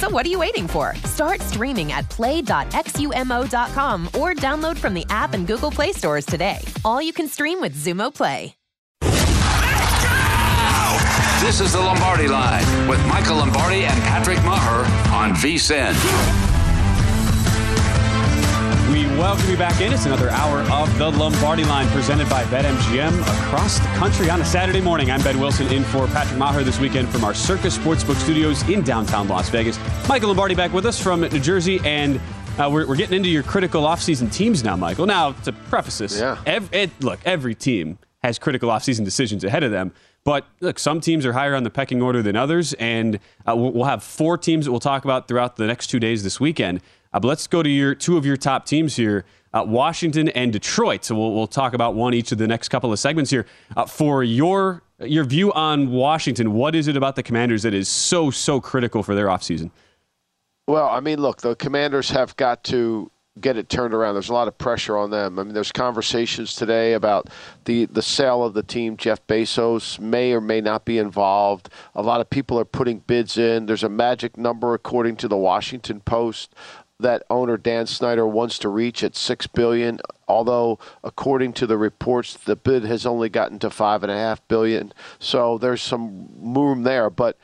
So what are you waiting for? Start streaming at play.xumo.com or download from the app and Google Play stores today. All you can stream with Xumo Play. This is the Lombardi Line with Michael Lombardi and Patrick Meagher on VSIN. We welcome you back in. It's another hour of the Lombardi Line presented by BetMGM across the country on a Saturday morning. I'm Ben Wilson in for Patrick Meagher this weekend from our Circa Sportsbook studios in downtown Las Vegas. Michael Lombardi back with us from New Jersey, and uh, we're, we're getting into your critical offseason teams now, Michael. Now, to preface this, Yeah. ev- it, look, every team has critical offseason decisions ahead of them. But look, some teams are higher on the pecking order than others, and uh, we'll, we'll have four teams that we'll talk about throughout the next two days this weekend. Uh, but let's go to your two of your top teams here, uh, Washington and Detroit. So we'll, we'll talk about one each of the next couple of segments here. Uh, for your your view on Washington, what is it about the Commanders that is so so critical for their offseason? Well, I mean, look, the Commanders have got to get it turned around. There's a lot of pressure on them. I mean, there's conversations today about the the sale of the team. Jeff Bezos may or may not be involved. A lot of people are putting bids in. There's a magic number according to the Washington Post that owner Dan Snyder wants to reach at six billion. Although, according to the reports, the bid has only gotten to five and a half billion. So there's some room there, but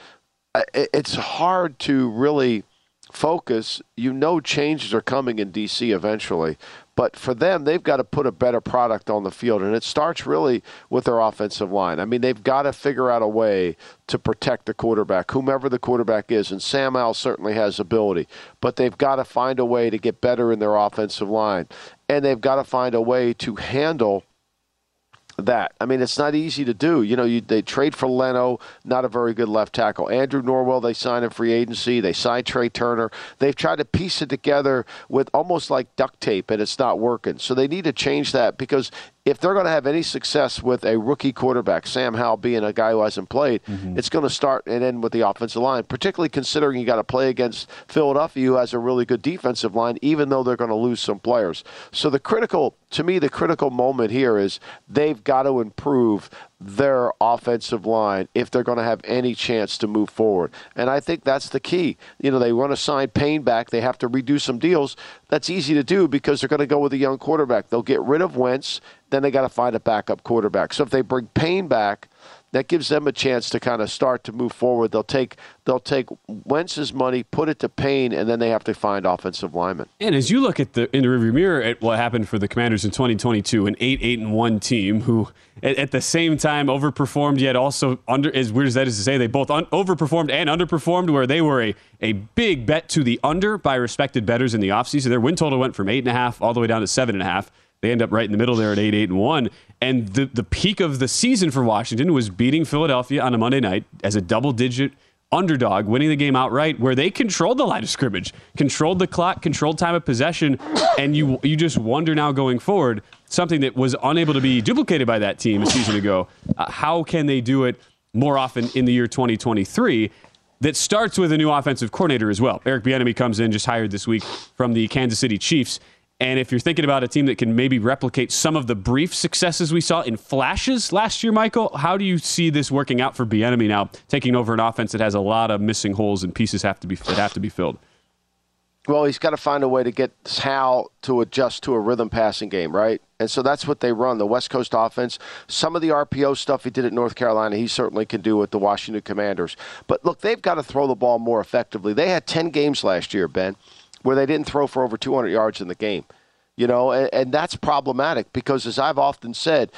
uh, it's hard to really focus. You know, changes are coming in DC eventually, but for them, they've got to put a better product on the field, and it starts really with their offensive line. I mean, they've got to figure out a way to protect the quarterback, whomever the quarterback is, and Sam Howell certainly has ability, but they've got to find a way to get better in their offensive line, and they've got to find a way to handle that. I mean, it's not easy to do. You know, you, they trade for Leno, not a very good left tackle. Andrew Norwell, they signed in free agency. They signed Trai Turner. They've tried to piece it together with almost like duct tape, and it's not working. So they need to change that because if they're going to have any success with a rookie quarterback, Sam Howell being a guy who hasn't played, mm-hmm. it's going to start and end with the offensive line, particularly considering you got to play against Philadelphia, who has a really good defensive line, even though they're going to lose some players. So the critical, to me, the critical moment here is they've got to improve their offensive line if they're going to have any chance to move forward. And I think that's the key. You know, they want to sign Payne back. They have to redo some deals. That's easy to do because they're going to go with a young quarterback. They'll get rid of Wentz, then they got to find a backup quarterback. So if they bring Payne back, that gives them a chance to kind of start to move forward. They'll take they'll take Wentz's money, put it to Payne, and then they have to find offensive linemen. And as you look at the in the rearview mirror at what happened for the Commanders in 2022, an eight eight and one team who at, at the same time overperformed yet also under as weird as that is to say they both un, overperformed and underperformed where they were a a big bet to the under by respected bettors in the offseason. Their win total went from eight and a half all the way down to seven and a half. They end up right in the middle there at 8 8 and 1. And the, the peak of the season for Washington was beating Philadelphia on a Monday night as a double digit underdog, winning the game outright, where they controlled the line of scrimmage, controlled the clock, controlled time of possession, and you you just wonder now going forward something that was unable to be duplicated by that team a season ago. Uh, how can they do it more often in the year 2023? That starts with a new offensive coordinator as well. Eric Bieniemy comes in, just hired this week from the Kansas City Chiefs. And if you're thinking about a team that can maybe replicate some of the brief successes we saw in flashes last year, Michael, how do you see this working out for Bieniemy now, taking over an offense that has a lot of missing holes and pieces have to be that have to be filled? Well, he's got to find a way to get Howell to adjust to a rhythm passing game, right? And so that's what they run, the West Coast offense. Some of the RPO stuff he did at North Carolina, he certainly can do with the Washington Commanders. But look, they've got to throw the ball more effectively. They had 10 games last year, Ben, where they didn't throw for over 200 yards in the game. You know, and, and that's problematic because, as I've often said,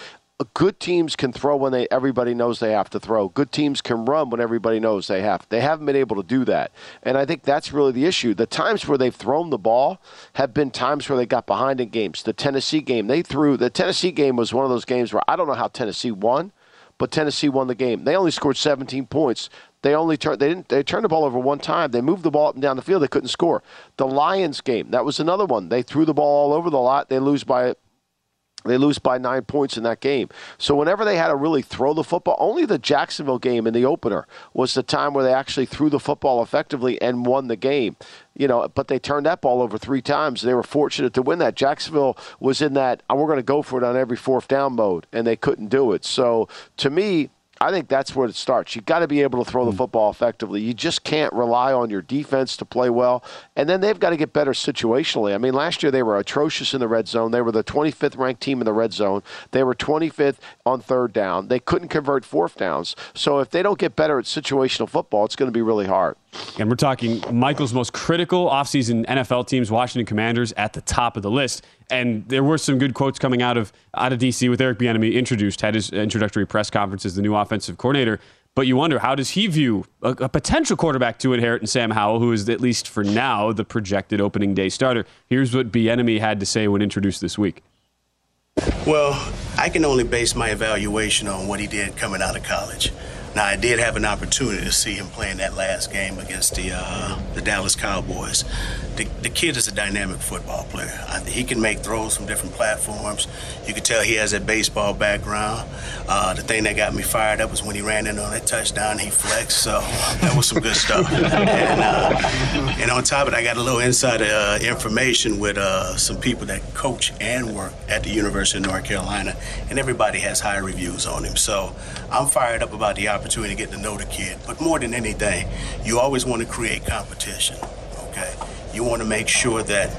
good teams can throw when they everybody knows they have to throw. Good teams can run when everybody knows they have. They haven't been able to do that, and I think that's really the issue. The times where they've thrown the ball have been times where they got behind in games. The Tennessee game, they threw. The Tennessee game was one of those games where I don't know how Tennessee won, but Tennessee won the game. They only scored 17 points. They only turned they didn't they turned the ball over one time. They moved the ball up and down the field. They couldn't score. The Lions game, that was another one. They threw the ball all over the lot. They lose by they lose by nine points in that game. So whenever they had to really throw the football, only the Jacksonville game in the opener was the time where they actually threw the football effectively and won the game. You know, but they turned that ball over three times. They were fortunate to win that. Jacksonville was in that oh, we're going to go for it on every fourth down mode, and they couldn't do it. So to me, I think that's where it starts. You've got to be able to throw the hmm. football effectively. You just can't rely on your defense to play well. And then they've got to get better situationally. I mean, last year they were atrocious in the red zone. They were the 25th ranked team in the red zone. They were 25th on third down. They couldn't convert fourth downs. So if they don't get better at situational football, it's going to be really hard. And we're talking Michael's most critical offseason NFL teams, Washington Commanders, at the top of the list. And there were some good quotes coming out of out of DC with Eric Bieniemy introduced, had his introductory press conference as the new offensive coordinator. But you wonder how does he view a, a, potential quarterback to inherit in Sam Howell, who is at least for now the projected opening day starter. Here's what Bieniemy had to say when introduced this week. Well, I can only base my evaluation on what he did coming out of college. Now, I did have an opportunity to see him playing that last game against the uh, the Dallas Cowboys. The, the, kid is a dynamic football player. I, he can make throws from different platforms. You can tell he has that baseball background. Uh, the thing that got me fired up was when he ran in on that touchdown. He flexed, so that was some good stuff. and, uh, and on top of it, I got a little insider uh, information with uh, some people that coach and work at the University of North Carolina, and everybody has high reviews on him. So I'm fired up about the opportunity to get to know the kid. But more than anything, you always want to create competition. Okay you want to make sure that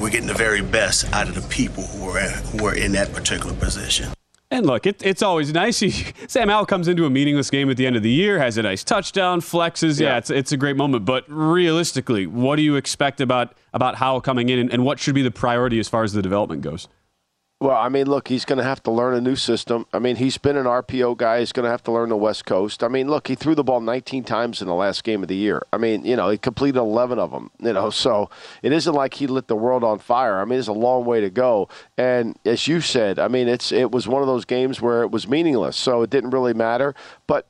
we're getting the very best out of the people who are who are in that particular position. And look, it, it's always nice. He, Sam Howell comes into a meaningless game at the end of the year, has a nice touchdown, flexes. Yeah, yeah it's, it's a great moment. But realistically, what do you expect about about Howell coming in, and, and what should be the priority as far as the development goes? Well, I mean, look, he's going to have to learn a new system. I mean, he's been an RPO guy. He's going to have to learn the West Coast. I mean, look, he threw the ball 19 times in the last game of the year. I mean, you know, he completed 11 of them, you know, so it isn't like he lit the world on fire. I mean, it's a long way to go. And as you said, I mean, it's it was one of those games where it was meaningless, so it didn't really matter. But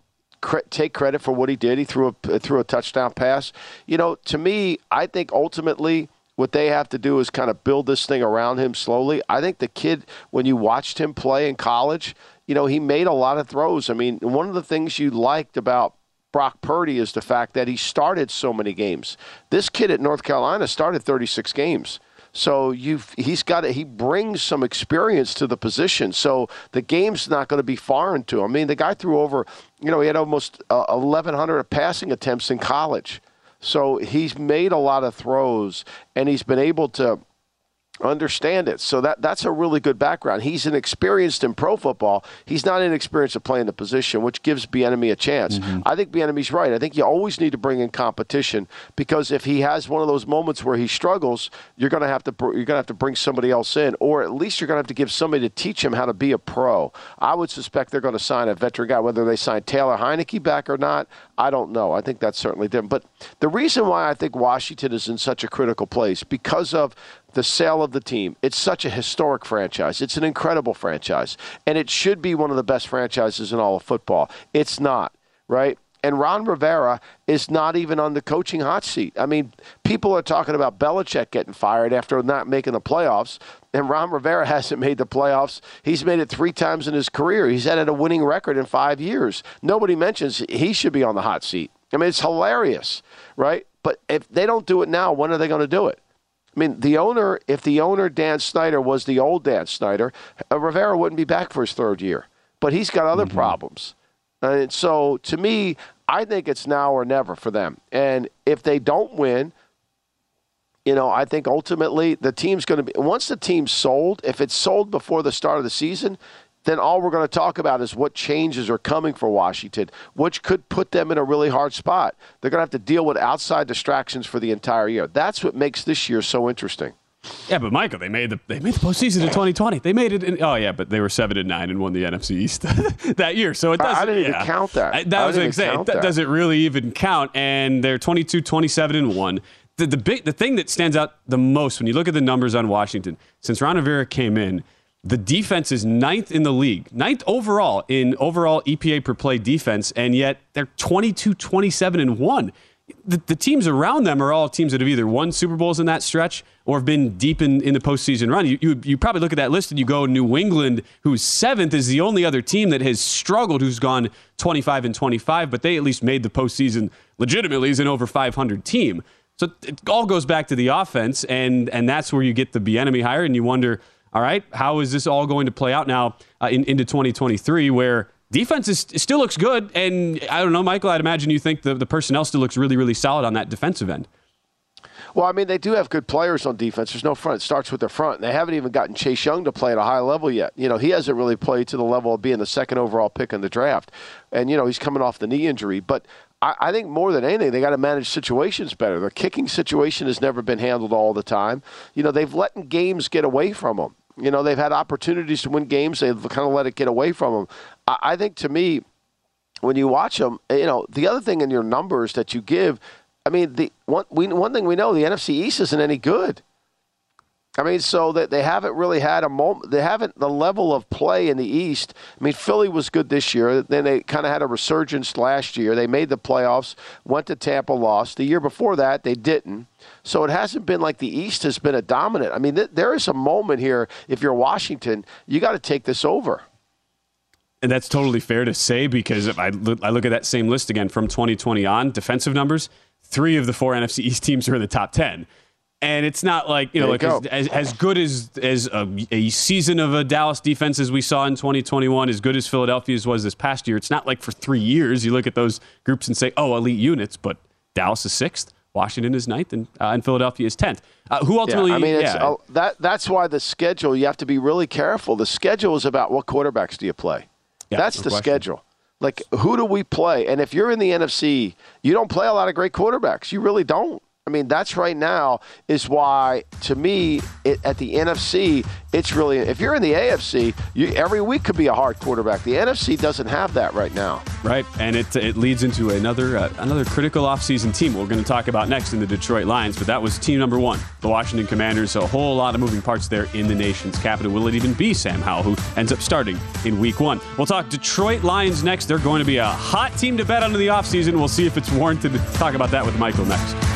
take credit for what he did. He threw a threw a touchdown pass. You know, to me, I think ultimately what they have to do is kind of build this thing around him slowly. I think the kid, when you watched him play in college, you know, he made a lot of throws. I mean, one of the things you liked about Brock Purdy is the fact that he started so many games. This kid at North Carolina started 36 games. So you've he's got he brings some experience to the position. So the game's not going to be foreign to him. I mean, the guy threw over, you know, he had almost uh, 1,100 passing attempts in college. So he's made a lot of throws and he's been able to understand it. So that that's a really good background. He's inexperienced in pro football. He's not inexperienced at playing the position, which gives Bieniemy a chance. Mm-hmm. I think Bieniemy's right. I think you always need to bring in competition because if he has one of those moments where he struggles, you're going to have to you're going to have to bring somebody else in, or at least you're going to have to give somebody to teach him how to be a pro. I would suspect they're going to sign a veteran guy, whether they sign Taylor Heinicke back or not. I don't know. I think that's certainly different. But the reason why I think Washington is in such a critical place because of the sale of the team. It's such a historic franchise. It's an incredible franchise, and it should be one of the best franchises in all of football. It's not, right? And Ron Rivera is not even on the coaching hot seat. I mean, people are talking about Belichick getting fired after not making the playoffs, and Ron Rivera hasn't made the playoffs. He's made it three times in his career. He's had a winning record in five years. Nobody mentions he should be on the hot seat. I mean, it's hilarious, right? But if they don't do it now, when are they going to do it? I mean, the owner, if the owner, Dan Snyder, was the old Dan Snyder, uh, Rivera wouldn't be back for his third year. But he's got other mm-hmm. problems. And so to me, I think it's now or never for them. And if they don't win, you know, I think ultimately the team's going to be, once the team's sold, if it's sold before the start of the season, then all we're going to talk about is what changes are coming for Washington, which could put them in a really hard spot. They're going to have to deal with outside distractions for the entire year. That's what makes this year so interesting. Yeah, but Michael, they made the they made the postseason in 2020. They made it. In, oh yeah, but they were seven and nine and won the NFC East that year. So it doesn't. I didn't yeah. even count that. I, that I was. That does it really even count? And they're 22, 27 and one. The the big the thing that stands out the most when you look at the numbers on Washington since Ron Rivera came in the defense is ninth in the league, ninth overall in overall EPA per play defense, and yet they're 22, 27, and 1. The, the, teams around them are all teams that have either won Super Bowls in that stretch or have been deep in, in the postseason run. You, you, you probably look at that list and you go, New England, who's seventh, is the only other team that has struggled, who's gone 25 and 25, but they at least made the postseason legitimately as an over 500 team. So it all goes back to the offense, and, and that's where you get the Bieniemy hire, and you wonder – all right, how is this all going to play out now uh, in, into 2023 where defense is, still looks good? And I don't know, Michael, I'd imagine you think the, the personnel still looks really, really solid on that defensive end. Well, I mean, they do have good players on defense. There's no front. It starts with the front. They haven't even gotten Chase Young to play at a high level yet. You know, he hasn't really played to the level of being the second overall pick in the draft. And, you know, he's coming off the knee injury. But I, I think more than anything, they got to manage situations better. Their kicking situation has never been handled all the time. You know, they've let games get away from them. You know, they've had opportunities to win games. They've kind of let it get away from them. I, I think to me, when you watch them, eh, you know, the other thing in your numbers that you give, I mean, the one we, one thing we know, the NFC East isn't any good. I mean, so that they haven't really had a moment. They haven't the level of play in the East. I mean, Philly was good this year. Then they kind of had a resurgence last year. They made the playoffs, went to Tampa, lost. The year before that, they didn't. So it hasn't been like the East has been a dominant. I mean, th- there is a moment here. If you're Washington, you got to take this over. And that's totally fair to say because if I look, I look at that same list again from 2020 on, defensive numbers, three of the four NFC East teams are in the top 10 and it's not like you know, like as, as, as, good as as a, a, season of a Dallas defense as we saw in 2021, as good as Philadelphia's was this past year. It's not like for three years you look at those groups and say, "Oh, elite units," but Dallas is sixth, Washington is ninth, and uh, and Philadelphia is tenth. Uh, who ultimately? Yeah, I mean, yeah. uh, that that's why the schedule you have to be really careful. The schedule is about what quarterbacks do you play. Yeah, that's no the question. schedule. Like, who do we play? And if you're in the NFC, you don't play a lot of great quarterbacks. You really don't. I mean, that's right now is why, to me, it, at the NFC, it's really. If you're in the AFC, you, every week could be a hard quarterback. The NFC doesn't have that right now. Right, and it it leads into another uh, another critical offseason team we're going to talk about next in the Detroit Lions. But that was team number one, the Washington Commanders. A whole lot of moving parts there in the nation's capital. Will it even be Sam Howell who ends up starting in Week One? We'll talk Detroit Lions next. They're going to be a hot team to bet on in the offseason. We'll see if it's warranted. To talk about that with Michael next.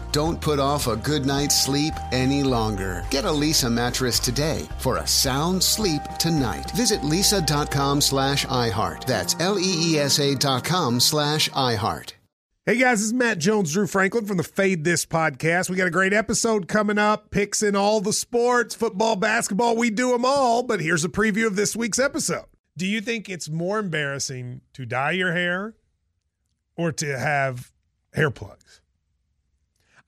Don't put off a good night's sleep any longer. Get a Leesa mattress today for a sound sleep tonight. Visit leesa.com slash iHeart. That's L-E-E-S-A dot com slash iHeart. Hey guys, this is Matt Jones, Drew Franklin from the Fade This podcast. We got a great episode coming up, picks in all the sports, football, basketball, we do them all. But here's a preview of this week's episode. Do you think it's more embarrassing to dye your hair or to have hair plugs?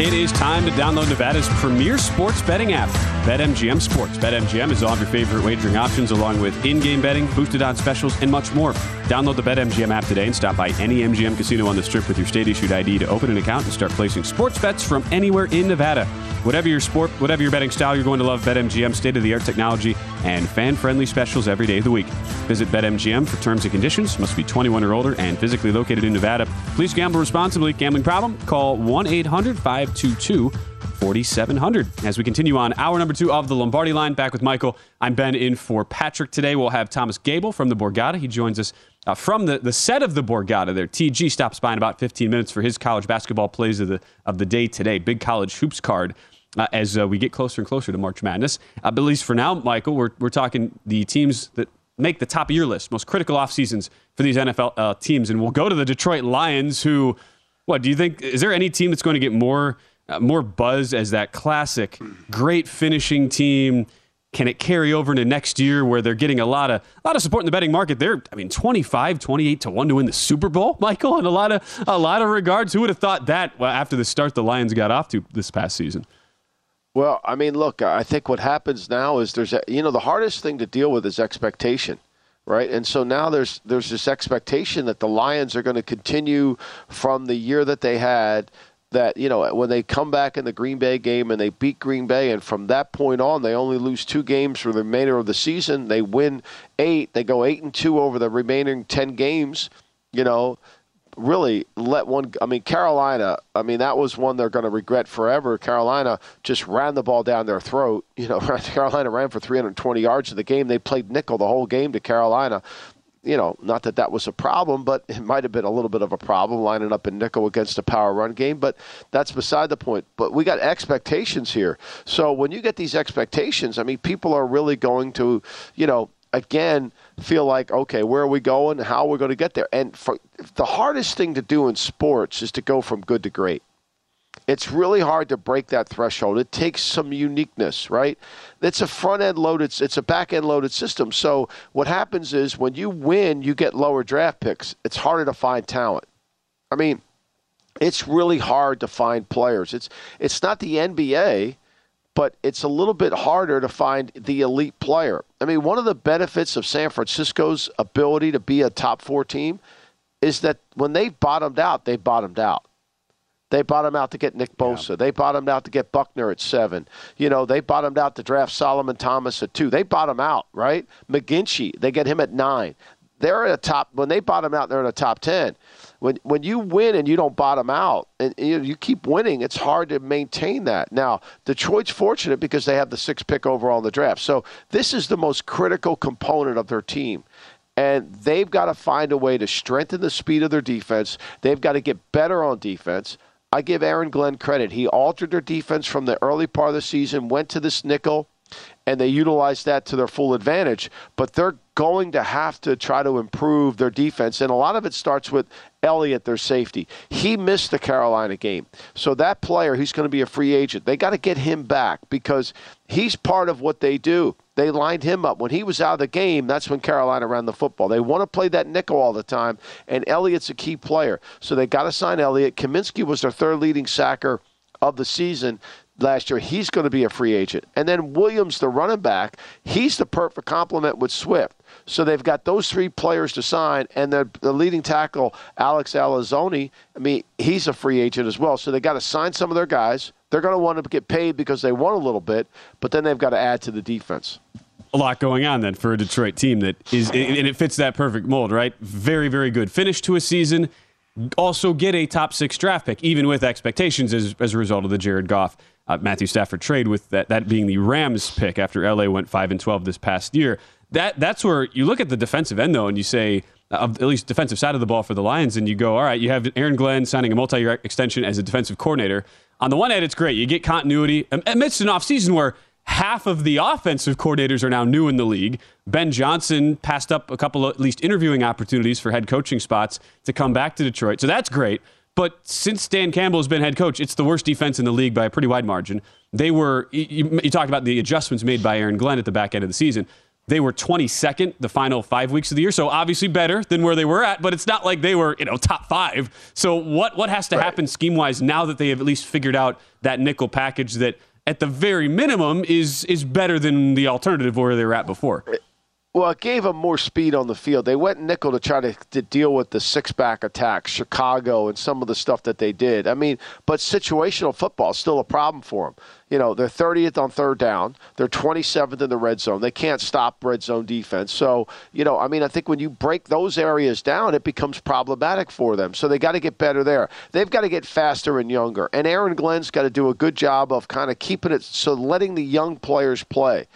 It is time to download Nevada's premier sports betting app, BetMGM Sports. BetMGM is all of your favorite wagering options, along with in game betting, boosted odds specials, and much more. Download the BetMGM app today and stop by any MGM casino on the strip with your state issued ID to open an account and start placing sports bets from anywhere in Nevada. Whatever your sport, whatever your betting style, you're going to love BetMGM state of the art technology and fan friendly specials every day of the week. Visit BetMGM for terms and conditions. Must be 21 or older and physically located in Nevada. Please gamble responsibly. Gambling problem? Call 1 800 522 4700. As we continue on hour number two of the Lombardi line, back with Michael. I'm Ben in for Patrick today. We'll have Thomas Gable from the Borgata. He joins us uh, from the, the set of the Borgata there. TG stops by in about 15 minutes for his college basketball plays of the, of the day today. Big college hoops card. Uh, as uh, we get closer and closer to March Madness. Uh, but at least for now, Michael, we're, we're talking the teams that make the top of your list, most critical off seasons for these NFL uh, teams. And we'll go to the Detroit Lions, who, what do you think? Is there any team that's going to get more uh, more buzz as that classic, great finishing team? Can it carry over into next year where they're getting a lot of a lot of support in the betting market? They're I mean 25, 28 to 1 to win the Super Bowl, Michael, in a lot of a lot of regards. Who would have thought that well, after the start the Lions got off to this past season? Well, I mean, look, I think what happens now is there's a, you know the hardest thing to deal with is expectation right? And so now there's there's this expectation that the Lions are going to continue from the year that they had that you know when they come back in the Green Bay game and they beat Green Bay, and from that point on they only lose two games for the remainder of the season. They win eight. They go eight and two over the remaining ten games. You know, really let one. I mean, Carolina. I mean, that was one they're going to regret forever. Carolina just ran the ball down their throat. You know, Carolina ran for 320 yards in the game. They played nickel the whole game to Carolina you know, not that that was a problem, but it might have been a little bit of a problem lining up in nickel against a power run game. But that's beside the point. But we got expectations here. So when you get these expectations, I mean, people are really going to, you know, again feel like okay where are we going how are we going to get there and for, the hardest thing to do in sports is to go from good to great it's really hard to break that threshold. It takes some uniqueness, right? It's a front end loaded, it's a back end loaded system. So what happens is when you win, you get lower draft picks. It's harder to find talent. I mean, it's really hard to find players. It's it's not the NBA, but it's a little bit harder to find the elite player. I mean, one of the benefits of San Francisco's ability to be a top four team is that when they bottomed out, they bottomed out. They bottomed out to get Nick Bosa. Yeah. They bottomed out to get Buckner at seven. You know, they bottomed out to draft Solomon Thomas at two. They bottom out, right? McGlinchey, they get him at nine. They're at a top when they bottom out, they're in a top ten. When when you win and you don't bottom out and you, you keep winning, it's hard to maintain that. Now, Detroit's fortunate because they have the sixth pick overall in the draft. So this is the most critical component of their team and they've got to find a way to strengthen the speed of their defense. They've got to get better on defense. I give Aaron Glenn credit. He altered their defense from the early part of the season, went to this nickel, and they utilized that to their full advantage. But they're going to have to try to improve their defense. And a lot of it starts with Elliott, their safety. He missed the Carolina game. So that player, he's going to be a free agent. They got to get him back because he's part of what they do. They lined him up. When he was out of the game, that's when Carolina ran the football. They want to play that nickel all the time, and Elliott's a key player. So they got to sign Elliott. Cominsky was their third leading sacker of the season last year. He's going to be a free agent. And then Williams, the running back, he's the perfect complement with Swift. So they've got those three players to sign, and the, the leading tackle, Alex Anzalone, I mean, he's a free agent as well. So they got to sign some of their guys. They're going to want to get paid because they want a little bit, but then they've got to add to the defense. A lot going on then for a Detroit team that is, and it fits that perfect mold, right? Very, very good finish to a season. Also get a top six draft pick, even with expectations as, as a result of the Jared Goff uh, Matthew Stafford trade, with that, that being the Rams pick after LA went 5 and 12 this past year. That That's where you look at the defensive end, though, and you say, at least defensive side of the ball for the Lions, and you go, all right, you have Aaron Glenn signing a multi year extension as a defensive coordinator on the one hand, it's great. You get continuity amidst an offseason where half of the offensive coordinators are now new in the league. Ben Johnson passed up a couple of at least interviewing opportunities for head coaching spots to come back to Detroit. So that's great. But since Dan Campbell has been head coach, it's the worst defense in the league by a pretty wide margin. They were, you, you talked about the adjustments made by Aaron Glenn at the back end of the season. They were 22nd the final five weeks of the year, so obviously better than where they were at. But it's not like they were, you know, top five. So what what has to right. happen scheme wise now that they have at least figured out that nickel package that at the very minimum is is better than the alternative where they were at before? Well, it gave them more speed on the field. They went nickel to try to, to deal with the six back attacks, Chicago, and some of the stuff that they did. I mean, but situational football is still a problem for them. You know, they're 30th on third down, they're 27th in the red zone. They can't stop red zone defense. So, you know, I mean, I think when you break those areas down, it becomes problematic for them. So they got to get better there. They've got to get faster and younger. And Aaron Glenn's got to do a good job of kind of keeping it so letting the young players play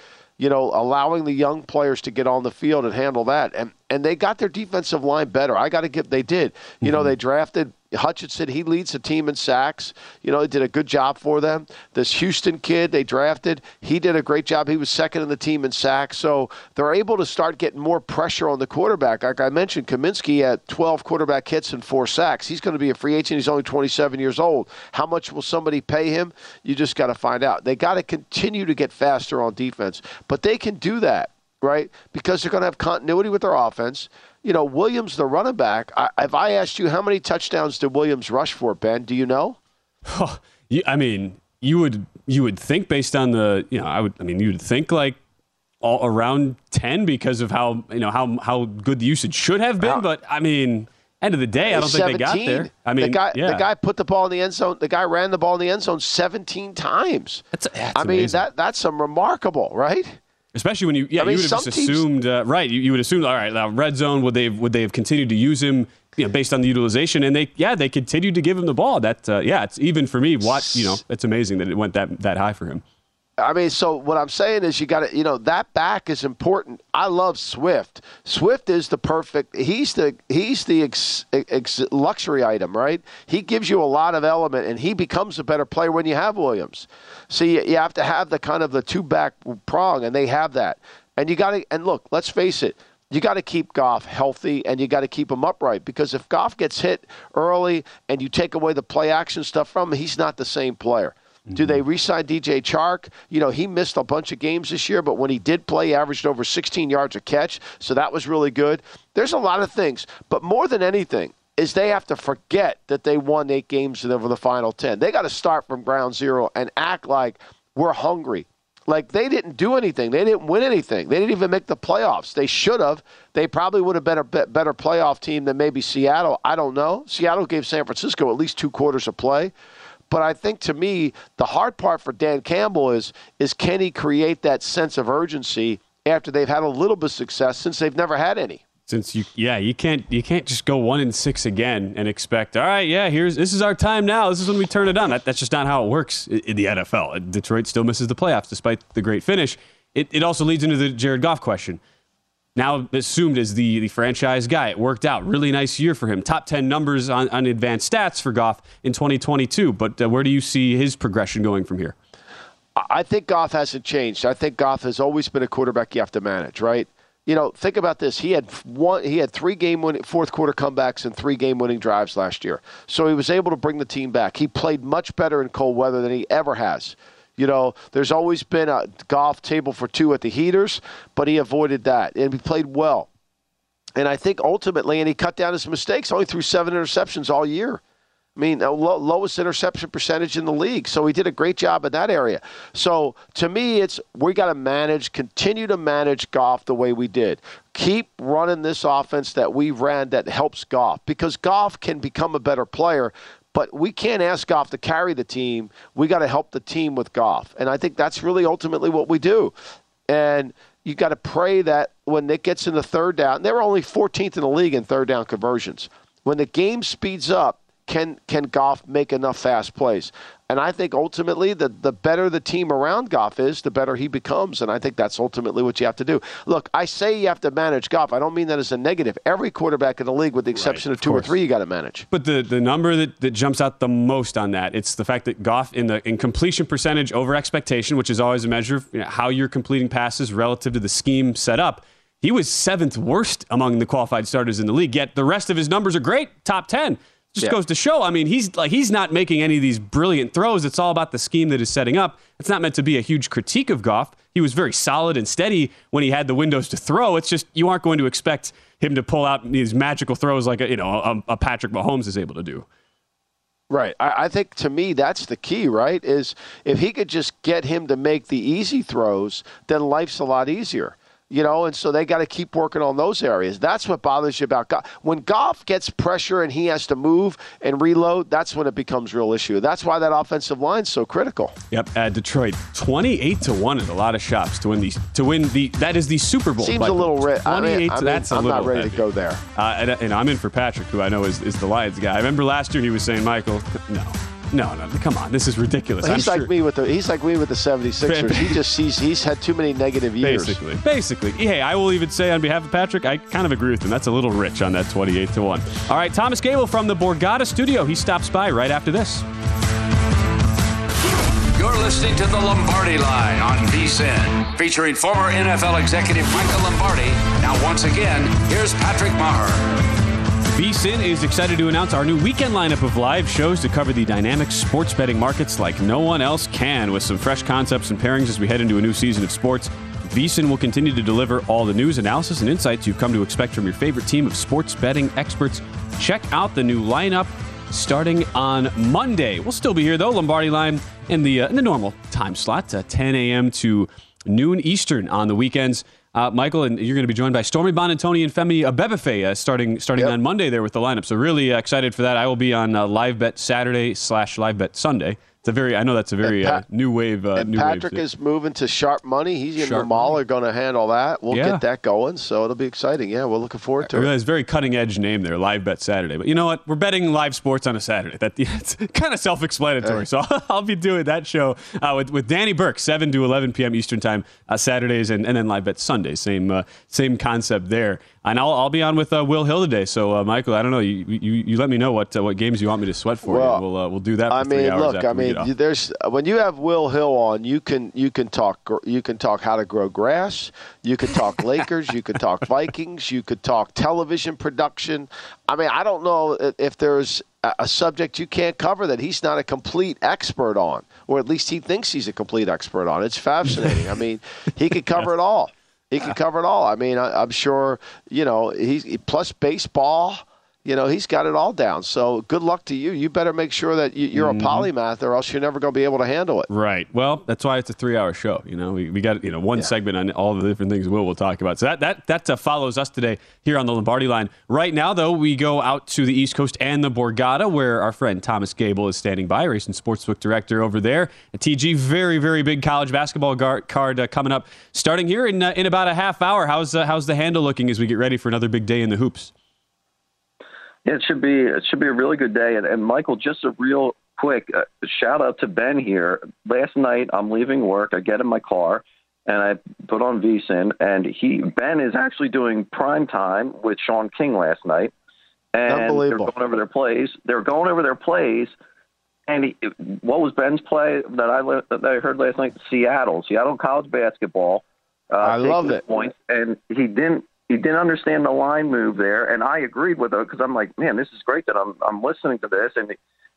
you know, allowing the young players to get on the field and handle that. And and they got their defensive line better. I got to give they did. You mm-hmm. know, they drafted Hutchinson, he leads the team in sacks. You know, he did a good job for them. This Houston kid they drafted, he did a great job. He was second in the team in sacks. So they're able to start getting more pressure on the quarterback. Like I mentioned, Cominsky had 12 quarterback hits and four sacks. He's going to be a free agent. He's only 27 years old. How much will somebody pay him? You just got to find out. They got to continue to get faster on defense, but they can do that right? Because they're going to have continuity with their offense you know, Williams, the running back, I, if I asked you how many touchdowns did Williams rush for, Ben, do you know? Oh, I mean, you would you would think based on the you know I would I mean you would think like all around ten because of how you know how how good the usage should have been, uh, but I mean. End of the day, I don't 17. think they got there. I mean, the guy, yeah. the guy put the ball in the end zone. The guy ran the ball in the end zone 17 times. That's, that's I mean, that that's some remarkable, right? Especially when you, yeah, I mean, you would have just teams, assumed, uh, right? You, you would assume, all right, now red zone. Would they would they have continued to use him, you know, based on the utilization? And they, yeah, they continued to give him the ball. That, uh, yeah, it's even for me. What you know, it's amazing that it went that that high for him. I mean, so what I'm saying is you got to, you know, that back is important. I love Swift. Swift is the perfect. He's the he's the ex, ex, luxury item, right? He gives you a lot of element, and he becomes a better player when you have Williams. So you, you have to have the kind of the two back prong, and they have that. And you got to and look, let's face it. You got to keep Goff healthy and you got to keep him upright because if Goff gets hit early and you take away the play action stuff from him, he's not the same player. Mm-hmm. Do they mm-hmm. re-sign DJ Chark? You know, he missed a bunch of games this year, but when he did play, he averaged over 16 yards a catch, so that was really good. There's a lot of things, but more than anything, is they have to forget that they won eight games over the final 10. They got to start from ground zero and act like we're hungry. Like they didn't do anything. They didn't win anything. They didn't even make the playoffs. They should have. They probably would have been a better playoff team than maybe Seattle. I don't know. Seattle gave San Francisco at least two quarters of play. But I think to me, the hard part for Dan Campbell is is can he create that sense of urgency after they've had a little bit of success since they've never had any? Since you yeah you can't you can't just go one in six again and expect all right yeah here's this is our time now. This is when we turn it on. That, that's just not how it works in the NFL Detroit still misses the playoffs despite the great finish. It, it also leads into the Jared Goff question now assumed as the, the franchise guy it worked out really nice year for him top 10 numbers on, on advanced stats for Goff in 2022 but uh, where do you see his progression going from here I think Goff hasn't changed I think Goff has always been a quarterback you have to manage right you know, think about this. He had one. He had three game winning fourth quarter comebacks and three game winning drives last year. So he was able to bring the team back. He played much better in cold weather than he ever has. You know, there's always been a golf table for two at the heaters, but he avoided that and he played well. And I think ultimately, and he cut down his mistakes. Only threw seven interceptions all year. I mean, lowest interception percentage in the league. So he did a great job in that area. So to me, it's we got to manage, continue to manage Goff the way we did. Keep running this offense that we ran that helps Goff because Goff can become a better player. But we can't ask Goff to carry the team. We got to help the team with Goff. And I think that's really ultimately what we do. And you got to pray that when Nick gets in the third down, they were only 14th in the league in third down conversions. When the game speeds up, can can Goff make enough fast plays? And I think ultimately, the, the better the team around Goff is, the better he becomes. And I think that's ultimately what you have to do. Look, I say you have to manage Goff. I don't mean that as a negative. Every quarterback in the league, with the exception right, of, of two course. or three, you got to manage. But the, the number that, that jumps out the most on that, it's the fact that Goff in the in completion percentage over expectation, which is always a measure of you know, how you're completing passes relative to the scheme set up. He was seventh worst among the qualified starters in the league. Yet the rest of his numbers are great, top ten just yeah. goes to show. I mean, he's like he's not making any of these brilliant throws. It's all about the scheme that is setting up. It's not meant to be a huge critique of Goff. He was very solid and steady when he had the windows to throw. It's just you aren't going to expect him to pull out these magical throws like a, you know a, a Patrick Mahomes is able to do. Right. I, I, think to me that's the key, right? Is if he could just get him to make the easy throws, then life's a lot easier you know, and so they got to keep working on those areas. That's what bothers you about Goff. When Goff gets pressure and he has to move and reload, that's when it becomes real issue. That's why that offensive line's so critical. Yep, uh, Detroit, twenty-eight to one at a lot of shops to win the to win the that is the Super Bowl. Seems a little rich. Twenty-eight. I mean, that's I'm a little. I'm not ready heavy. to go there. Uh, and, and I'm in for Patrick, who I know is, is the Lions guy. I remember last year he was saying, Michael, no. No, no, come on. This is ridiculous. He's I'm like sure. me with the he's like me with the 76ers. he just sees he's had too many negative years. Basically. Basically. Hey, I will even say on behalf of Patrick, I kind of agree with him. That's a little rich on that 28 to 1. All right, Thomas Gable from the Borgata studio. He stops by right after this. You're listening to the Lombardi Line on VSIN, featuring former NFL executive Michael Lombardi. Now, once again, here's Patrick Meagher. VSIN is excited to announce our new weekend lineup of live shows to cover the dynamic sports betting markets like no one else can, with some fresh concepts and pairings as we head into a new season of sports. VSIN will continue to deliver all the news, analysis, and insights you've come to expect from your favorite team of sports betting experts. Check out the new lineup starting on Monday. We'll still be here though, Lombardi Line in the uh, in the normal time slot, uh, 10 a.m. to noon Eastern on the weekends. Uh, Michael, and you're going to be joined by Stormy Buonantony and Femi Abebefe uh, starting starting yep. on Monday there with the lineup. So really uh, excited for that. I will be on uh, Live Bet Saturday slash Live Bet Sunday. It's a very, I know that's a very uh, new wave. Uh, and new Patrick wave is moving to sharp money. He's and Ramal are going to handle that. We'll yeah. get that going, so it'll be exciting. Yeah, we're looking forward to I it. Realize very cutting edge name there, Live Bet Saturday. But you know what? We're betting live sports on a Saturday. That it's kind of self explanatory. So I'll be doing that show uh, with with Danny Burke, seven to eleven p.m. Eastern time uh, Saturdays, and, and then Live Bet Sundays. Same uh, same concept there. And I'll, I'll be on with uh, Will Hill today. So, uh, Michael, I don't know. You, you, you let me know what uh, what games you want me to sweat for. Well, we'll uh, we'll do that. I mean, look. I mean, there's when you have Will Hill on, you can you can talk you can talk how to grow grass. You can talk Lakers. You can talk Vikings. You could talk television production. I mean, I don't know if there's a subject you can't cover that he's not a complete expert on, or at least he thinks he's a complete expert on. It's fascinating. I mean, he could cover it all. He can cover it all. I mean, I, am sure you know he's plus baseball. You know, he's got it all down. So good luck to you. You better make sure that you, are mm-hmm. a polymath, or else you're never going to be able to handle it. Right. Well, that's why it's a three-hour show. You know, we, we got you know one yeah. segment on all the different things Will will talk about. So that that that uh, follows us today here on the Lombardi line. Right now, though, we go out to the East Coast and the Borgata, where our friend Thomas Gable is standing by, racing sportsbook director over there. A TG, very very big college basketball guard, card uh, coming up, starting here in uh, in about a half hour. How's uh, how's the handle looking as we get ready for another big day in the hoops? Yeah, it should be it should be a really good day. And, and Michael, just a real quick uh, shout out to Ben here. Last night, I'm leaving work. I get in my car and I put on VSIN, and he Ben is actually doing prime time with Sean King last night. And they're going over their plays. They're going over their plays. And he, what was Ben's play that I that I heard last night? Seattle, Seattle college basketball. Uh, I love it. Points, and he didn't he didn't understand the line move there, and I agreed with him because I'm like, man, this is great that I'm I'm listening to this, and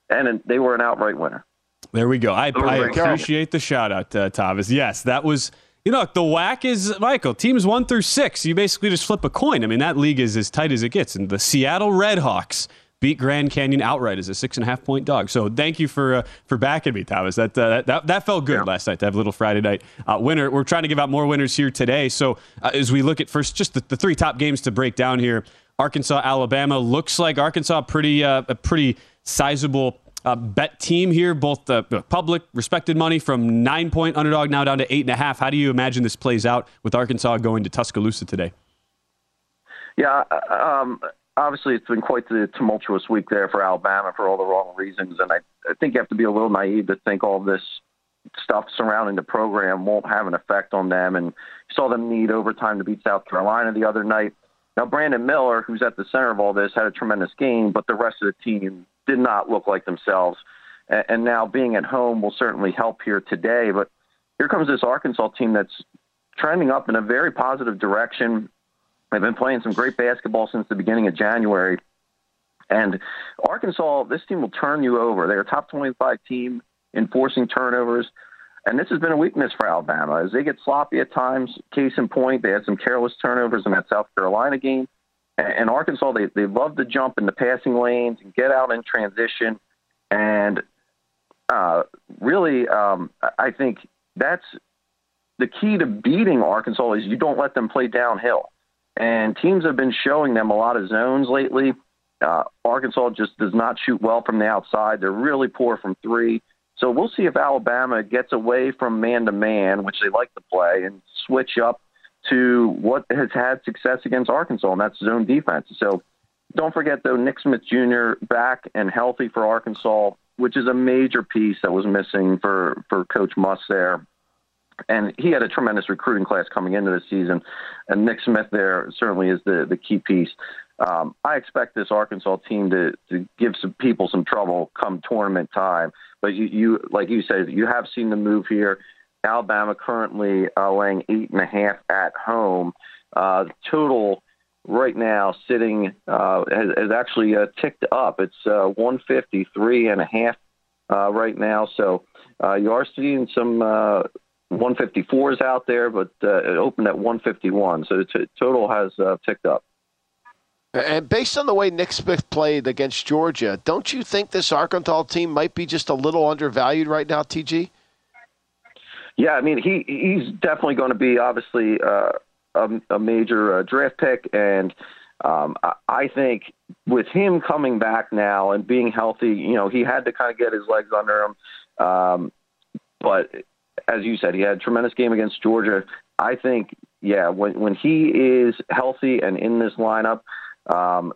and they were an outright winner. There we go. I, I appreciate the shout out, uh, Thomas. Yes, that was. You know, the whack is Michael. Teams one through six, you basically just flip a coin. I mean, that league is as tight as it gets. And the Seattle Redhawks beat Grand Canyon outright as a six and a half point dog. So thank you for uh, for backing me, Thomas. That, uh, that that felt good yeah. last night to have a little Friday night uh, winner. We're trying to give out more winners here today. So uh, as we look at first, just the, the, three top games to break down here: Arkansas, Alabama. Looks like Arkansas pretty uh, a pretty sizable. Uh, bet team here, both the public respected money from nine point underdog now down to eight and a half. How do you imagine this plays out with Arkansas going to Tuscaloosa today? Yeah, um, obviously it's been quite the tumultuous week there for Alabama for all the wrong reasons, and I, I think you have to be a little naive to think all this stuff surrounding the program won't have an effect on them. And you saw them need overtime to beat South Carolina the other night. Now Brandon Miller, who's at the center of all this, had a tremendous game, but the rest of the team did not look like themselves. And, and now being at home will certainly help here today. But here comes this Arkansas team that's trending up in a very positive direction. They've been playing some great basketball since the beginning of January. And Arkansas, this team will turn you over. They're a top 25 team in forcing turnovers. And this has been a weakness for Alabama as they get sloppy at times. Case in point, they had some careless turnovers in that South Carolina game. And Arkansas, they, they love to jump in the passing lanes and get out in transition. And uh, really, um, I think that's the key to beating Arkansas is you don't let them play downhill. And teams have been showing them a lot of zones lately. Uh, Arkansas just does not shoot well from the outside. They're really poor from three. So we'll see if Alabama gets away from man to man, which they like to play, and switch up to what has had success against Arkansas, and that's zone defense. So don't forget, though, Nick Smith Jr. back and healthy for Arkansas, which is a major piece that was missing for, for Coach Muss there and he had a tremendous recruiting class coming into the season. And Nick Smith there certainly is the the key piece. Um, I expect this Arkansas team to to give some people some trouble come tournament time. But you, you like you said, you have seen the move here. Alabama currently uh, laying eight and a half at home. Uh, total right now sitting uh, has, has actually uh, ticked up. It's uh, 153 and a half uh, right now. So uh, you are seeing some uh, 154s out there, but uh, it opened at 151. So the t- total has uh, ticked up. And based on the way Nick Smith played against Georgia, don't you think this Arkansas team might be just a little undervalued right now, TG? Yeah, I mean he he's definitely going to be obviously uh, a, a, major uh, draft pick, and um, I, I think with him coming back now and being healthy, you know, he had to kind of get his legs under him. Um, but as you said, he had a tremendous game against Georgia. I think, yeah, when when he is healthy and in this lineup, um,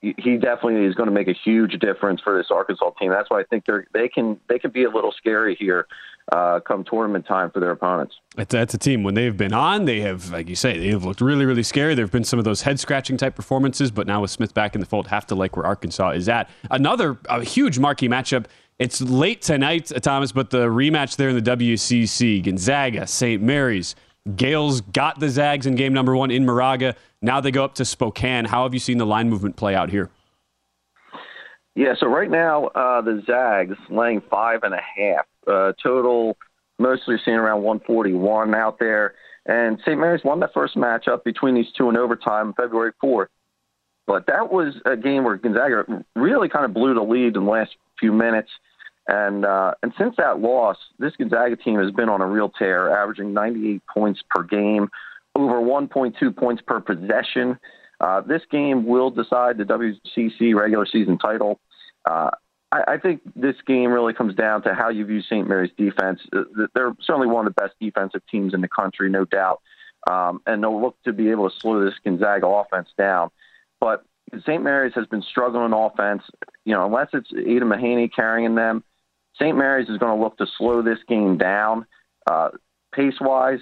he definitely is going to make a huge difference for this Arkansas team. That's why I think they they can they can be a little scary here uh, come tournament time for their opponents. That's, a team when they've been on, they have, like you say, they have looked really really scary. There have been some of those head scratching type performances, but now with Smith back in the fold, have to like where Arkansas is at. Another huge marquee matchup it's late tonight, Thomas, but the rematch there in the WCC, Gonzaga, St. Mary's. Gaels got the Zags in game number one in Moraga. Now they go up to Spokane. How have you seen the line movement play out here? Yeah, so right now uh, the Zags laying five and a half. Uh, total, mostly seeing around 141 out there. And St. Mary's won that first matchup between these two in overtime February 4th. but that was a game where Gonzaga really kind of blew the lead in the last few minutes. And uh, and since that loss, this Gonzaga team has been on a real tear, averaging 98 points per game, over 1.2 points per possession. Uh, this game will decide the WCC regular season title. Uh, I, I think this game really comes down to how you view St. Mary's defense. Uh, they're certainly one of the best defensive teams in the country, no doubt, um, and they'll look to be able to slow this Gonzaga offense down. But St. Mary's has been struggling on offense. You know, unless it's Aidan Mahaney carrying them, St. Mary's is going to look to slow this game down uh, pace wise.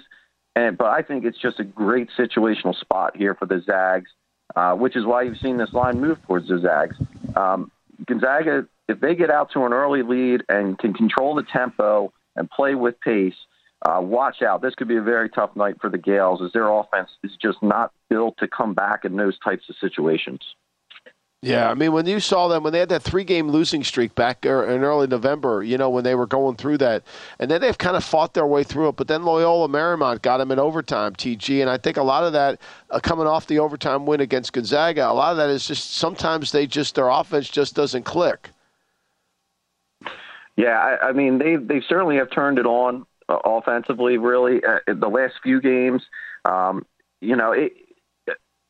And but I think it's just a great situational spot here for the Zags, uh, which is why you've seen this line move towards the Zags. Um, Gonzaga, if they get out to an early lead and can control the tempo and play with pace, uh, watch out. This could be a very tough night for the Gaels as their offense is just not built to come back in those types of situations. Yeah, I mean, when you saw them, when they had that three game losing streak back er, in early November, you know, when they were going through that, and then they've kind of fought their way through it. But then Loyola Marymount got them in overtime, TG. And I think a lot of that uh, coming off the overtime win against Gonzaga, a lot of that is just sometimes they just, their offense just doesn't click. Yeah, I, I mean, they, they certainly have turned it on uh, offensively, really. Uh, the last few games, um, you know, it,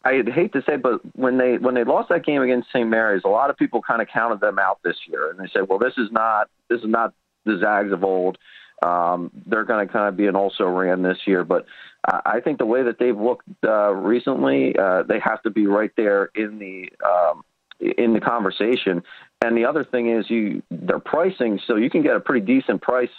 I hate to say, but when they when they lost that game against St. Mary's, a lot of people kind of counted them out this year, and they said, "Well, this is not this is not the Zags of old. Um, they're going to kind of be an also ran this year." But I think the way that they've looked uh, recently, uh, they have to be right there in the um, in the conversation. And the other thing is, you their pricing, so you can get a pretty decent price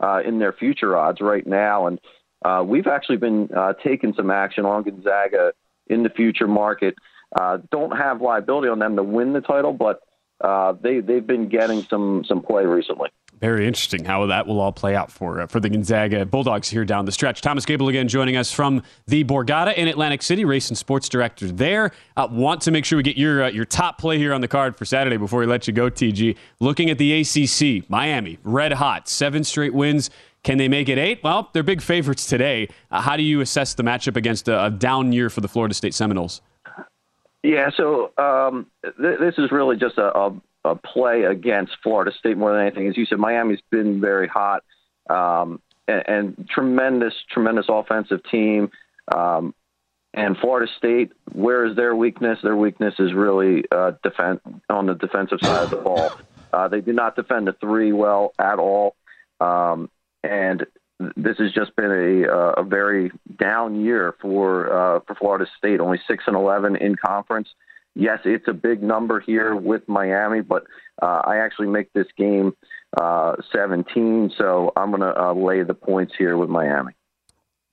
uh, in their future odds right now, and uh, we've actually been uh, taking some action on Gonzaga in the future market. Uh, don't have liability on them to win the title, but uh, they they've been getting some some play recently. Very interesting how that will all play out for uh, for the Gonzaga Bulldogs here down the stretch. Thomas Gable again joining us from the Borgata in Atlantic City, race and sports director there. Uh, want to make sure we get your uh, your top play here on the card for Saturday before we let you go, TG. Looking at the ACC, Miami red hot, seven straight wins. Can they make it eight? Well, they're big favorites today. Uh, how do you assess the matchup against a, a, down year for the Florida State Seminoles? Yeah, so um, th- this is really just a, a, a, play against Florida State more than anything. As you said, Miami's been very hot um, and, and, tremendous, tremendous offensive team. Um, and Florida State, where is their weakness? Their weakness is really uh, defense on the defensive side of the ball. Uh, they do not defend the three well at all. Um, and this has just been a, uh, a very down year for uh, for Florida State. Only six and eleven in conference. Yes, it's a big number here with Miami, but uh, I actually make this game uh, 17, so I'm going to uh, lay the points here with Miami.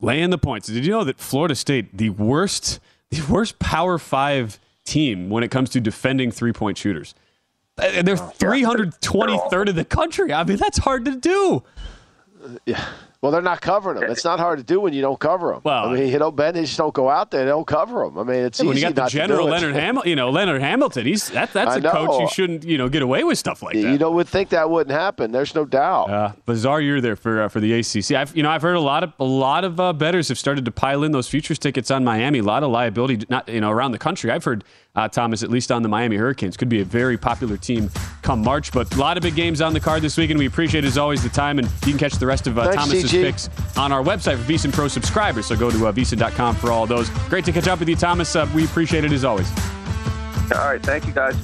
Laying the points. Did you know that Florida State, the worst, the worst Power Five team when it comes to defending three point shooters? And they're 323rd in the country. I mean, that's hard to do yeah. Well, they're not covering them. It's not hard to do when you don't cover them. Well, I mean, you know, Ben, they just don't go out there. They don't cover them. I mean, it's when you got the general Leonard Hamilton. You know, Leonard Hamilton. He's that, that's a coach. You shouldn't you know get away with stuff like that. You know, would think that wouldn't happen. There's no doubt. Uh, bizarre year there for uh, for the ACC. I've you know I've heard a lot of a lot of uh, bettors have started to pile in those futures tickets on Miami. A lot of liability, not you know around the country. I've heard uh, Thomas, at least on the Miami Hurricanes. Could be a very popular team come March, but a lot of big games on the card this week, and we appreciate as always the time. And you can catch the rest of uh, Thanks, Thomas's CG. picks on our website for VSiN Pro subscribers. So go to uh, VSiN.com for all those. Great to catch up with you, Thomas. Uh, we appreciate it as always. All right, thank you guys.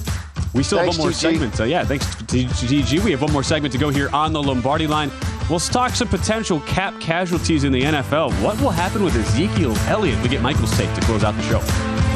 We still Thanks, have one more TG. segment. Uh, yeah, thanks to TG. We have one more segment to go here on the Lombardi line. We'll talk some potential cap casualties in the NFL. What will happen with Ezekiel Elliott? We get Michael's take to close out the show.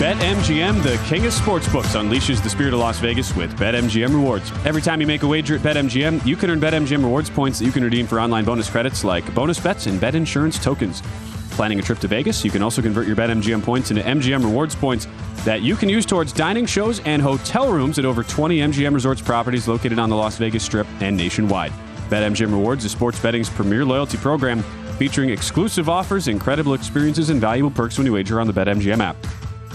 BetMGM, the king of sportsbooks, unleashes the spirit of Las Vegas with BetMGM rewards. Every time you make a wager at BetMGM, you can earn BetMGM rewards points that you can redeem for online bonus credits like bonus bets and bet insurance tokens. Planning a trip to Vegas, you can also convert your BetMGM points into MGM rewards points that you can use towards dining shows and hotel rooms at over 20 MGM Resorts properties located on the Las Vegas Strip and nationwide. BetMGM Rewards is sports betting's premier loyalty program featuring exclusive offers, incredible experiences, and valuable perks when you wager on the BetMGM app.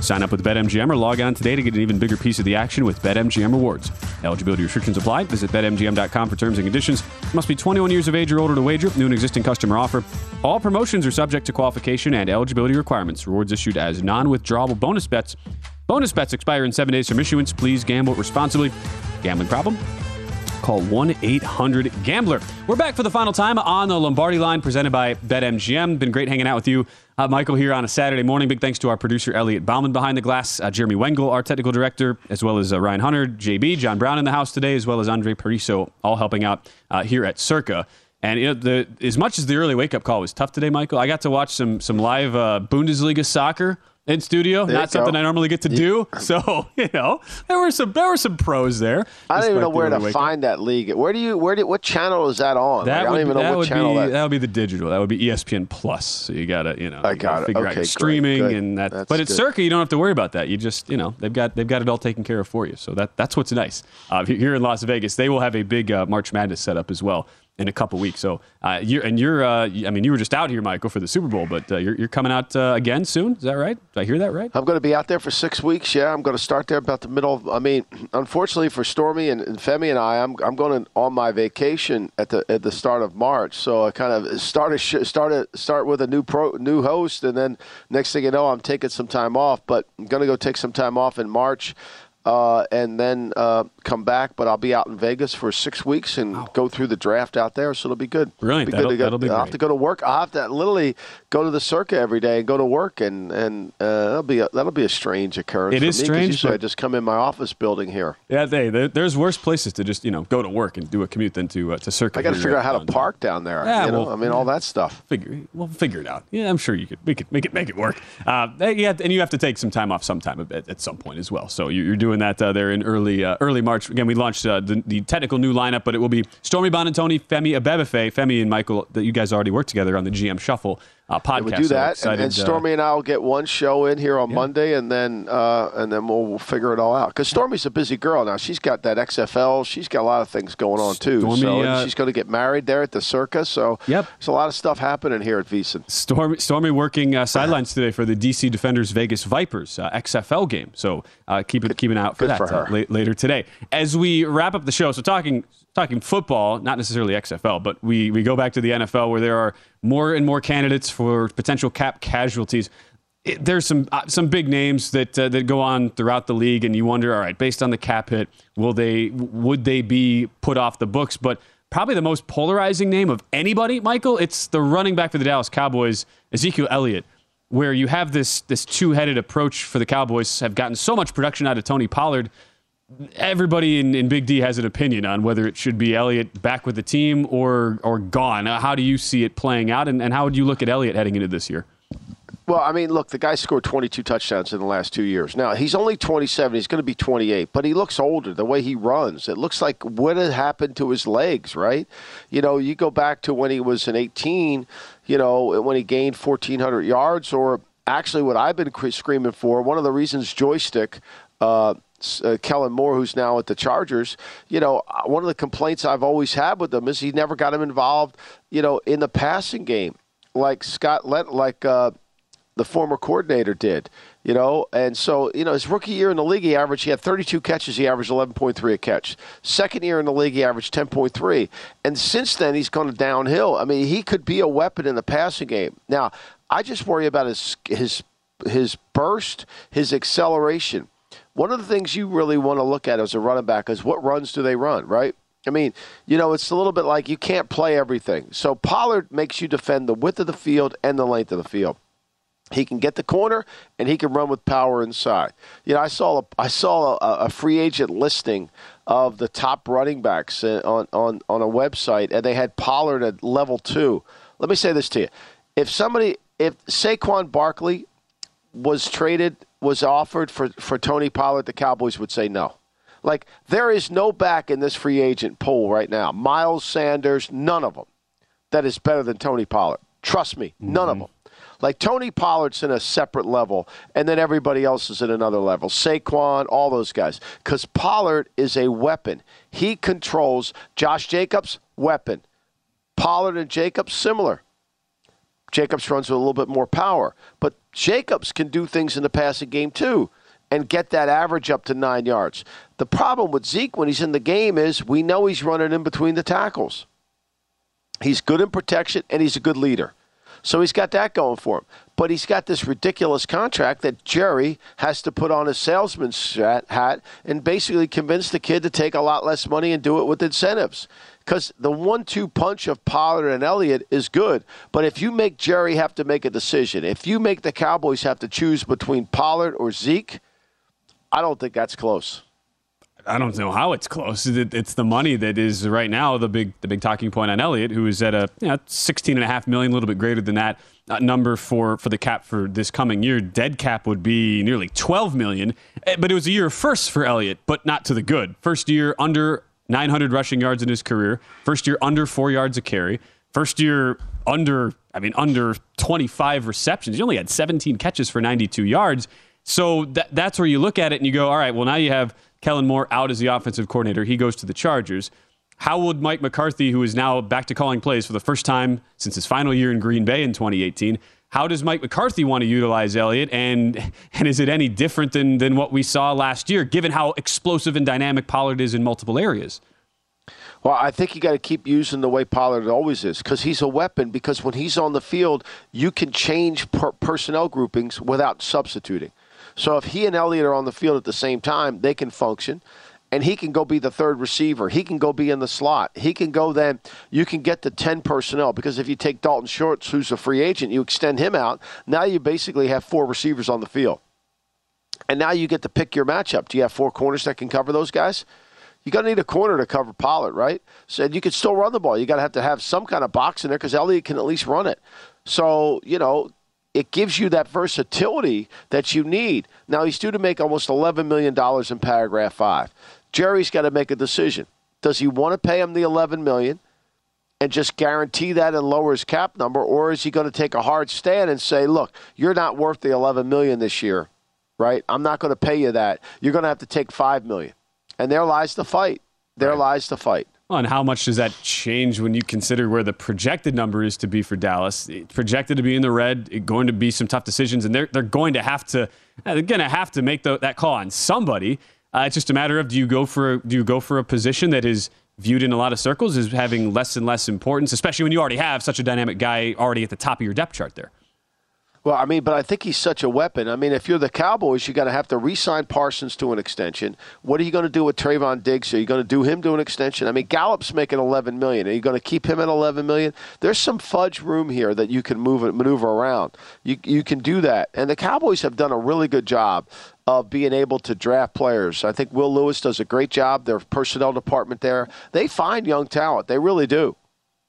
Sign up with BetMGM or log on today to get an even bigger piece of the action with BetMGM rewards. Eligibility restrictions apply. Visit BetMGM.com for terms and conditions. Must be 21 years of age or older to wager. New and existing customer offer. All promotions are subject to qualification and eligibility requirements. Rewards issued as non withdrawable bonus bets. Bonus bets expire in seven days from issuance. Please gamble responsibly. Gambling problem? Call 1 800 Gambler. We're back for the final time on the Lombardi line presented by BetMGM. Been great hanging out with you, uh, Michael, here on a Saturday morning. Big thanks to our producer, Elliot Bauman, behind the glass, uh, Jeremy Wengel, our technical director, as well as uh, Ryan Hunter, JB, John Brown in the house today, as well as Andre Pariso, all helping out uh, here at Circa. And you know, the, as much as the early wake up call was tough today, Michael, I got to watch some some live uh, Bundesliga soccer in studio. There Not something. I normally get to do. So you know, there were some there were some pros there. I don't even know where to up. find that league. Where do you? Where do? What channel is that on? That Like, I would, don't even that know what channel be that. that would be the digital. That would be ESPN Plus. So you gotta you know I gotta it. figure out Okay, great, streaming good. and that. That's but at good. Circa, you don't have to worry about that. You just you know they've got they've got it all taken care of for you. So that that's what's nice. Uh, here in Las Vegas, they will have a big uh, March Madness setup as well in a couple weeks. So uh, you're and you're uh, I mean you were just out here, Michael, for the Super Bowl, but uh, you're you're coming out uh, again soon. Is that right? Did I hear that right? I'm going to be out there for six weeks. Yeah, I'm going to start there about the middle. Of, I mean, unfortunately for Stormy and, and Femi and I, I'm I'm going on my vacation at the at the start of March. So I kind of started started start with a new pro new host, and then next thing you know, I'm taking some time off. But I'm going to go take some time off in March. Uh, and then uh, come back, but I'll be out in Vegas for six weeks and go through the draft out there, so it'll be good. Brilliant. Be That'll- to go- be I'll have to go to work. I'll have to literally go to the Circa every day and go to work, and and uh, that'll be a, that'll be a strange occurrence. It is me, strange, Usually, I just come in my office building here. Yeah, they, there's worse places to just you know go to work and do a commute than to uh, to Circa. I got to figure out how to Mountain park down there. Yeah, you know? well, I mean, all that stuff. Figure we'll figure it out. Yeah, I'm sure you could. We could make it make it work. Uh, yeah, and you have to take some time off sometime at, at some point as well. So you- you're doing that uh, there in early uh, early March. Again, we launched uh, the, the technical new lineup, but it will be Stormy Buonantony, Femi Abebefe, Femi and Michael. That you guys already worked together on the GM Shuffle uh, podcast. we do So that, and, and uh, Stormy and I will get one show in here on Monday, and then uh, and then we'll, we'll figure it all out. Because Stormy's a busy girl now. She's got that XFL. She's got a lot of things going on too. Stormy, so uh, she's going to get married there at the circus. So Yep. there's a lot of stuff happening here at VSiN. Stormy, Stormy working uh, sidelines today for the DC Defenders Vegas Vipers uh, XFL game. So uh, keep it keep an eye out for good that for later today. As we wrap up the show, so talking talking football, not necessarily XFL, but we we go back to the NFL where there are more and more candidates for potential cap casualties. It, there's some uh, some big names that uh, that go on throughout the league, and you wonder, all right, based on the cap hit, will they would they be put off the books? But probably the most polarizing name of anybody, Michael, it's the running back for the Dallas Cowboys, Ezekiel Elliott, where you have this this two headed approach for the Cowboys. Have gotten so much production out of Tony Pollard. Everybody in, in Big D has an opinion on whether it should be Elliott back with the team or or gone. Uh, How do you see it playing out, and, and how would you look at Elliott heading into this year? Well, I mean, look, the guy scored 22 touchdowns in the last two years. Now, he's only 27. He's going to be 28, but he looks older the way he runs. It looks like what had happened to his legs, right? You know, you go back to when he was an 18, you know, when he gained 1,400 yards, or actually what I've been screaming for, one of the reasons joystick. Uh, uh, Kellen Moore, who's now at the Chargers, you know, uh, one of the complaints I've always had with him is he never got him involved, you know, in the passing game, like Scott Let, like uh, the former coordinator did, you know. And so, you know, his rookie year in the league, he averaged, he had 32 catches, he averaged 11.3 a catch. Second year in the league, he averaged 10.3. And since then, he's gone downhill. I mean, he could be a weapon in the passing game. Now, I just worry about his his his burst, his acceleration. One of the things you really want to look at as a running back is what runs do they run, right? I mean, you know, it's a little bit like you can't play everything. So Pollard makes you defend the width of the field and the length of the field. He can get the corner and he can run with power inside. You know, I saw a, I saw a, a free agent listing of the top running backs uh, on, on, on a website, and they had Pollard at level two. Let me say this to you: if somebody, if Saquon Barkley was traded, was offered for for Tony Pollard, the Cowboys would say no. Like there is no back in this free agent pool right now. Miles Sanders, none of them that is better than Tony Pollard. Trust me, none of mm-hmm. them. Like Tony Pollard's in a separate level, and then everybody else is at another level. Saquon, all those guys. Because Pollard is a weapon. He controls Josh Jacobs, weapon. Pollard and Jacobs, similar. Jacobs runs with a little bit more power. But Jacobs can do things in the passing game too and get that average up to nine yards. The problem with Zeke when he's in the game is we know he's running in between the tackles. He's good in protection and he's a good leader. So he's got that going for him. But he's got this ridiculous contract that Jerry has to put on his salesman's hat and basically convince the kid to take a lot less money and do it with incentives. Because the one two punch of Pollard and Elliott is good. But if you make Jerry have to make a decision, if you make the Cowboys have to choose between Pollard or Zeke, I don't think that's close. I don't know how it's close. It's the money that is right now the big the big talking point on Elliott, who is at a you know, 16 and a half million, a little bit greater than that uh, number for for the cap for this coming year. Dead cap would be nearly 12 million, Eh, but it was a year of firsts for Elliott, but not to the good. First year under 900 rushing yards in his career. First year under four yards a carry. First year under I mean under 25 receptions. He only had 17 catches for 92 yards. So that, that's where you look at it and you go, all right, well, now you have Kellen Moore out as the offensive coordinator. He goes to the Chargers. How would Mike McCarthy, who is now back to calling plays for the first time since his final year in Green Bay in 2018, how does Mike McCarthy want to utilize Elliott? And, and is it any different than, than what we saw last year, given how explosive and dynamic Pollard is in multiple areas? Well, I think you got to keep using the way Pollard always is because he's a weapon. Because when he's on the field, you can change per- personnel groupings without substituting. So if he and Elliott are on the field at the same time, they can function. And he can go be the third receiver. He can go be in the slot. He can go then, you can get to 10 personnel because if you take Dalton Schultz, who's a free agent, you extend him out. Now you basically have four receivers on the field. And now you get to pick your matchup. Do you have four corners that can cover those guys? You're going to need a corner to cover Pollard, right? So you can still run the ball. You got to have to have some kind of box in there because Elliott can at least run it. So, you know, it gives you that versatility that you need. Now, he's due to make almost $11 million in paragraph five. Jerry's got to make a decision. Does he want to pay him the 11 million and just guarantee that and lower his cap number, or is he going to take a hard stand and say, look, you're not worth the 11 million this year, right? I'm not going to pay you that. You're going to have to take $5 million. And there lies the fight. There right. lies the fight. And how much does that change when you consider where the projected number is to be for Dallas? It's projected to be in the red, it's going to be some tough decisions, and they're they're going to have to they're going to have to make the, that call on somebody. Uh, it's just a matter of do you go for do you go for a position that is viewed in a lot of circles as having less and less importance, especially when you already have such a dynamic guy already at the top of your depth chart there. Well, I mean, but I think he's such a weapon. I mean, if you're the Cowboys, you're going to have to re-sign Parsons to an extension. What are you going to do with Trevon Diggs? Are you going to do him to an extension? I mean, Gallup's making 11 million. Are you going to keep him at 11 million? There's some fudge room here that you can move maneuver around. You you can do that, and the Cowboys have done a really good job of being able to draft players. I think Will Lewis does a great job. Their personnel department there, they find young talent. They really do.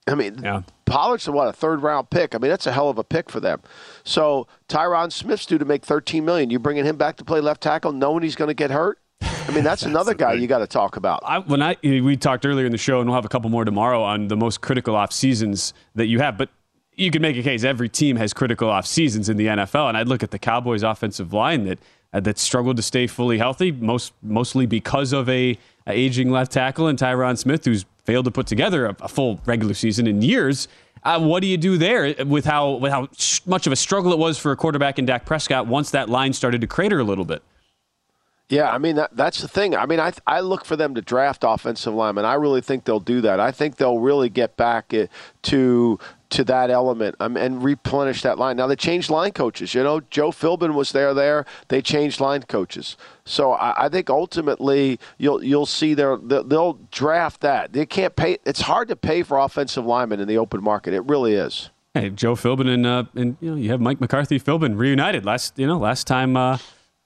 I mean, yeah. Pollard's what a third round pick. I mean, that's a hell of a pick for them. So Tyron Smith's due to make 13 million. You bringing him back to play left tackle, knowing he's going to get hurt. I mean, that's, that's another guy you got to talk about. I, when I we talked earlier in the show, and we'll have a couple more tomorrow on the most critical off seasons that you have. But you can make a case every team has critical off seasons in the NFL, and I'd look at the Cowboys' offensive line that uh, that struggled to stay fully healthy, most mostly because of a, a aging left tackle and Tyron Smith, who's failed to put together a, a full regular season in years. Uh, what do you do there with how with how much of a struggle it was for a quarterback in Dak Prescott once that line started to crater a little bit? Yeah, I mean that, that's the thing. I mean, I I look for them to draft offensive linemen. I really think they'll do that. I think they'll really get back to to that element um, and replenish that line. Now they changed line coaches. You know, Joe Philbin was there. There they changed line coaches. So I, I think ultimately you'll you'll see their they'll draft that. They can't pay. It's hard to pay for offensive linemen in the open market. It really is. Hey, Joe Philbin and uh, and you know you have Mike McCarthy Philbin reunited last you know last time. Uh,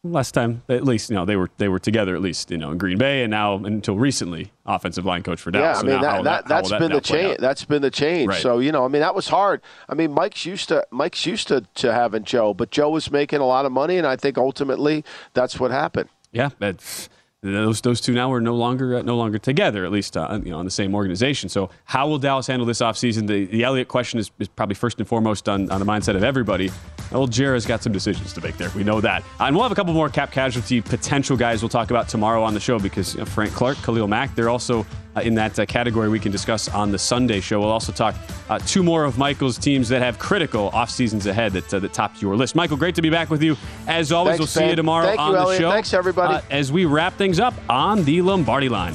last time at least you know they were they were together at least you know in Green Bay and now until recently offensive line coach for Dallas. Yeah, I mean so that, that, has been the change. That's been the change. Right. So you know, I mean that was hard. I mean Mike's used to Mike's used to, to having Joe, but Joe was making a lot of money, and I think ultimately that's what happened. Yeah, that's those those two now are no longer uh, no longer together, at least uh, you know in the same organization. So how will Dallas handle this offseason? The the Elliott question is, is probably first and foremost on, on the mindset of everybody. Old Jera's got some decisions to make there. We know that. And we'll have a couple more cap casualty potential guys we'll talk about tomorrow on the show because you know, Frank Clark, Khalil Mack, they're also uh, in that uh, category we can discuss on the Sunday show. We'll also talk uh, two more of Michael's teams that have critical off seasons ahead that, uh, that topped your list. Michael, great to be back with you. As always, Thanks, we'll see you tomorrow Thank on you, the Elliot. show. Thanks, everybody. Uh, as we wrap things up on the Lombardi line.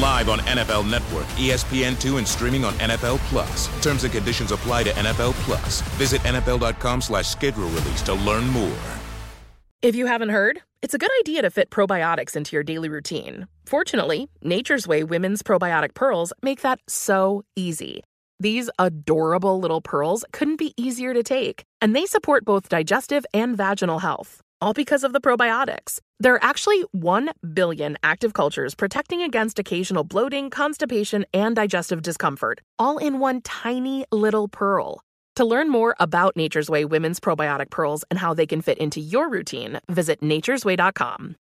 Live on NFL Network, E ESPN2, and streaming on NFL Plus. Terms and conditions apply to NFL Plus. Visit NFL.com slash schedule release to learn more. If you haven't heard, it's a good idea to fit probiotics into your daily routine. Fortunately, Nature's Way Women's Probiotic Pearls make that so easy. These adorable little pearls couldn't be easier to take, and they support both digestive and vaginal health, all because of the probiotics. There are actually 1 billion active cultures protecting against occasional bloating, constipation, and digestive discomfort, all in one tiny little pearl. To learn more about Nature's Way Women's Probiotic Pearls and how they can fit into your routine, visit nature'sway.com.